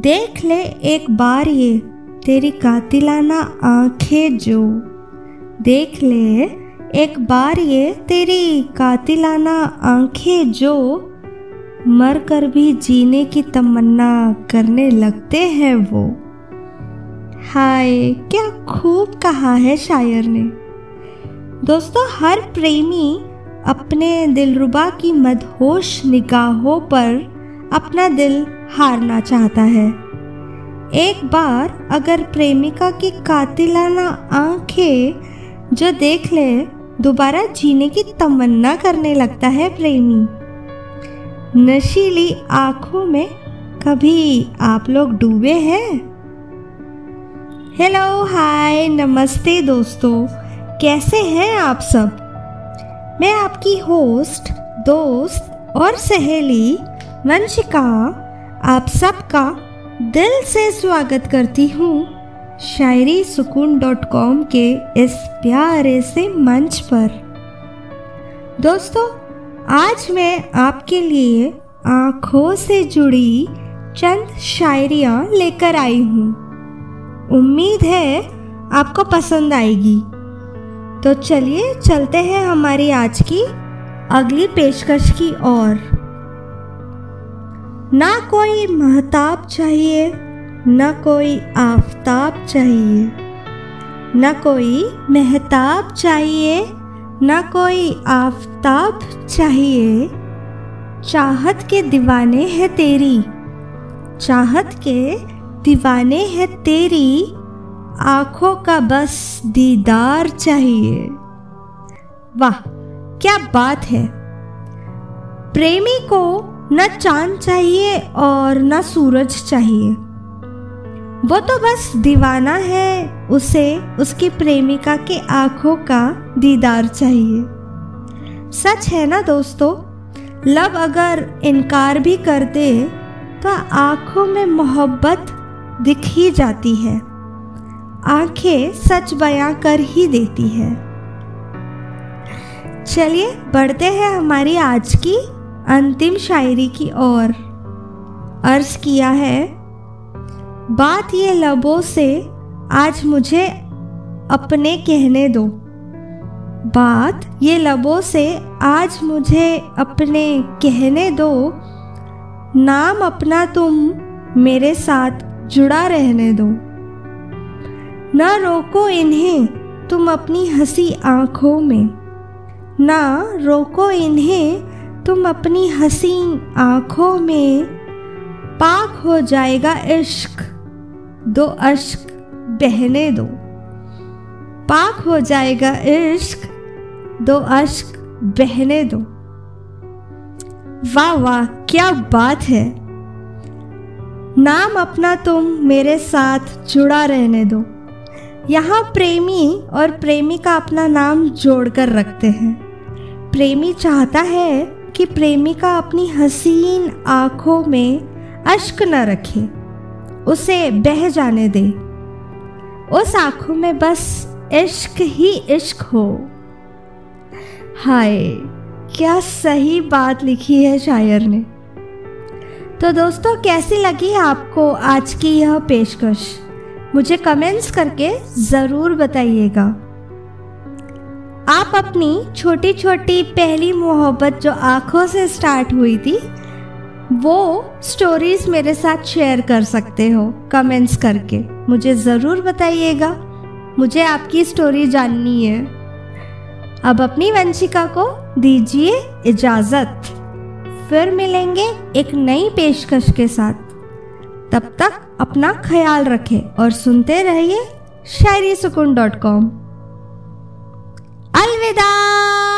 देख ले एक बार ये तेरी कातिलाना आँखें जो। देख ले एक बार ये तेरी कातिलाना आँखें जो मर कर भी जीने की तमन्ना करने लगते हैं वो। हाय, क्या खूब कहा है शायर ने। दोस्तों, हर प्रेमी अपने दिलरुबा की मदहोश निगाहों पर अपना दिल हारना चाहता है। एक बार अगर प्रेमिका की कातिलाना आँखें जो देख ले, दोबारा जीने की तमन्ना करने लगता है प्रेमी। नशीली आँखों में कभी आप लोग डूबे हैं? हेलो हाय नमस्ते दोस्तों। कैसे हैं आप सब? मैं आपकी होस्ट, दोस्त और सहेली वंशिका, आप सबका दिल से स्वागत करती हूँ शायरी सुकून डॉट कॉम के इस प्यारे से मंच पर। दोस्तों, आज मैं आपके लिए आँखों से जुड़ी चंद शायरियाँ लेकर आई हूँ। उम्मीद है आपको पसंद आएगी। तो चलिए, चलते हैं हमारी आज की अगली पेशकश की ओर। ना कोई महताब चाहिए, न कोई आफताब चाहिए। न कोई महताब चाहिए, न कोई आफताब चाहिए। चाहत के दीवाने हैं तेरी, चाहत के दीवाने हैं तेरी, आँखों का बस दीदार चाहिए। वाह, क्या बात है। प्रेमी को न चाँद चाहिए और न सूरज चाहिए। वो तो बस दीवाना है, उसे, उसकी प्रेमिका के आँखों का दीदार चाहिए। सच है ना दोस्तों? लब अगर इनकार भी कर दे तो आँखों में मोहब्बत दिख ही जाती है। आँखें सच बयां कर ही देती है। चलिए, बढ़ते हैं हमारी आज की अंतिम शायरी की ओर अर्ज़ किया है, बात ये लबों से आज मुझे अपने कहने दो। बात ये लबों से आज मुझे अपने कहने दो। नाम अपना तुम मेरे साथ जुड़ा रहने दो। ना रोको इन्हें तुम अपनी हँसी आँखों में। ना रोको इन्हें तुम अपनी हसी आँखों में पाक हो जाएगा इश्क। दो अश्क बहने दो। पाक हो जाएगा इश्क, दो अश्क बहने दो। वाह वाह, क्या बात है। नाम अपना तुम मेरे साथ जुड़ा रहने दो। यहाँ प्रेमी और प्रेमिका अपना नाम जोड़कर रखते हैं। प्रेमी चाहता है कि प्रेमिका अपनी हसीन आँखों में अश्क न रखे, उसे बह जाने दे। उस आँखों में बस इश्क ही इश्क हो। हाय, क्या सही बात लिखी है शायर ने। तो दोस्तों, कैसी लगी आपको आज की यह पेशकश? मुझे कमेंट्स करके ज़रूर बताइएगा। आप अपनी छोटी छोटी पहली मोहब्बत जो आँखों से स्टार्ट हुई थी, वो स्टोरीज मेरे साथ शेयर कर सकते हो कमेंट्स करके। मुझे ज़रूर बताइएगा। मुझे आपकी स्टोरी जाननी है। अब अपनी वंशिका को दीजिए इजाज़त। फिर मिलेंगे एक नई पेशकश के साथ। तब तक अपना ख्याल रखें और सुनते रहिए शायरी सुकून डॉट कॉम だ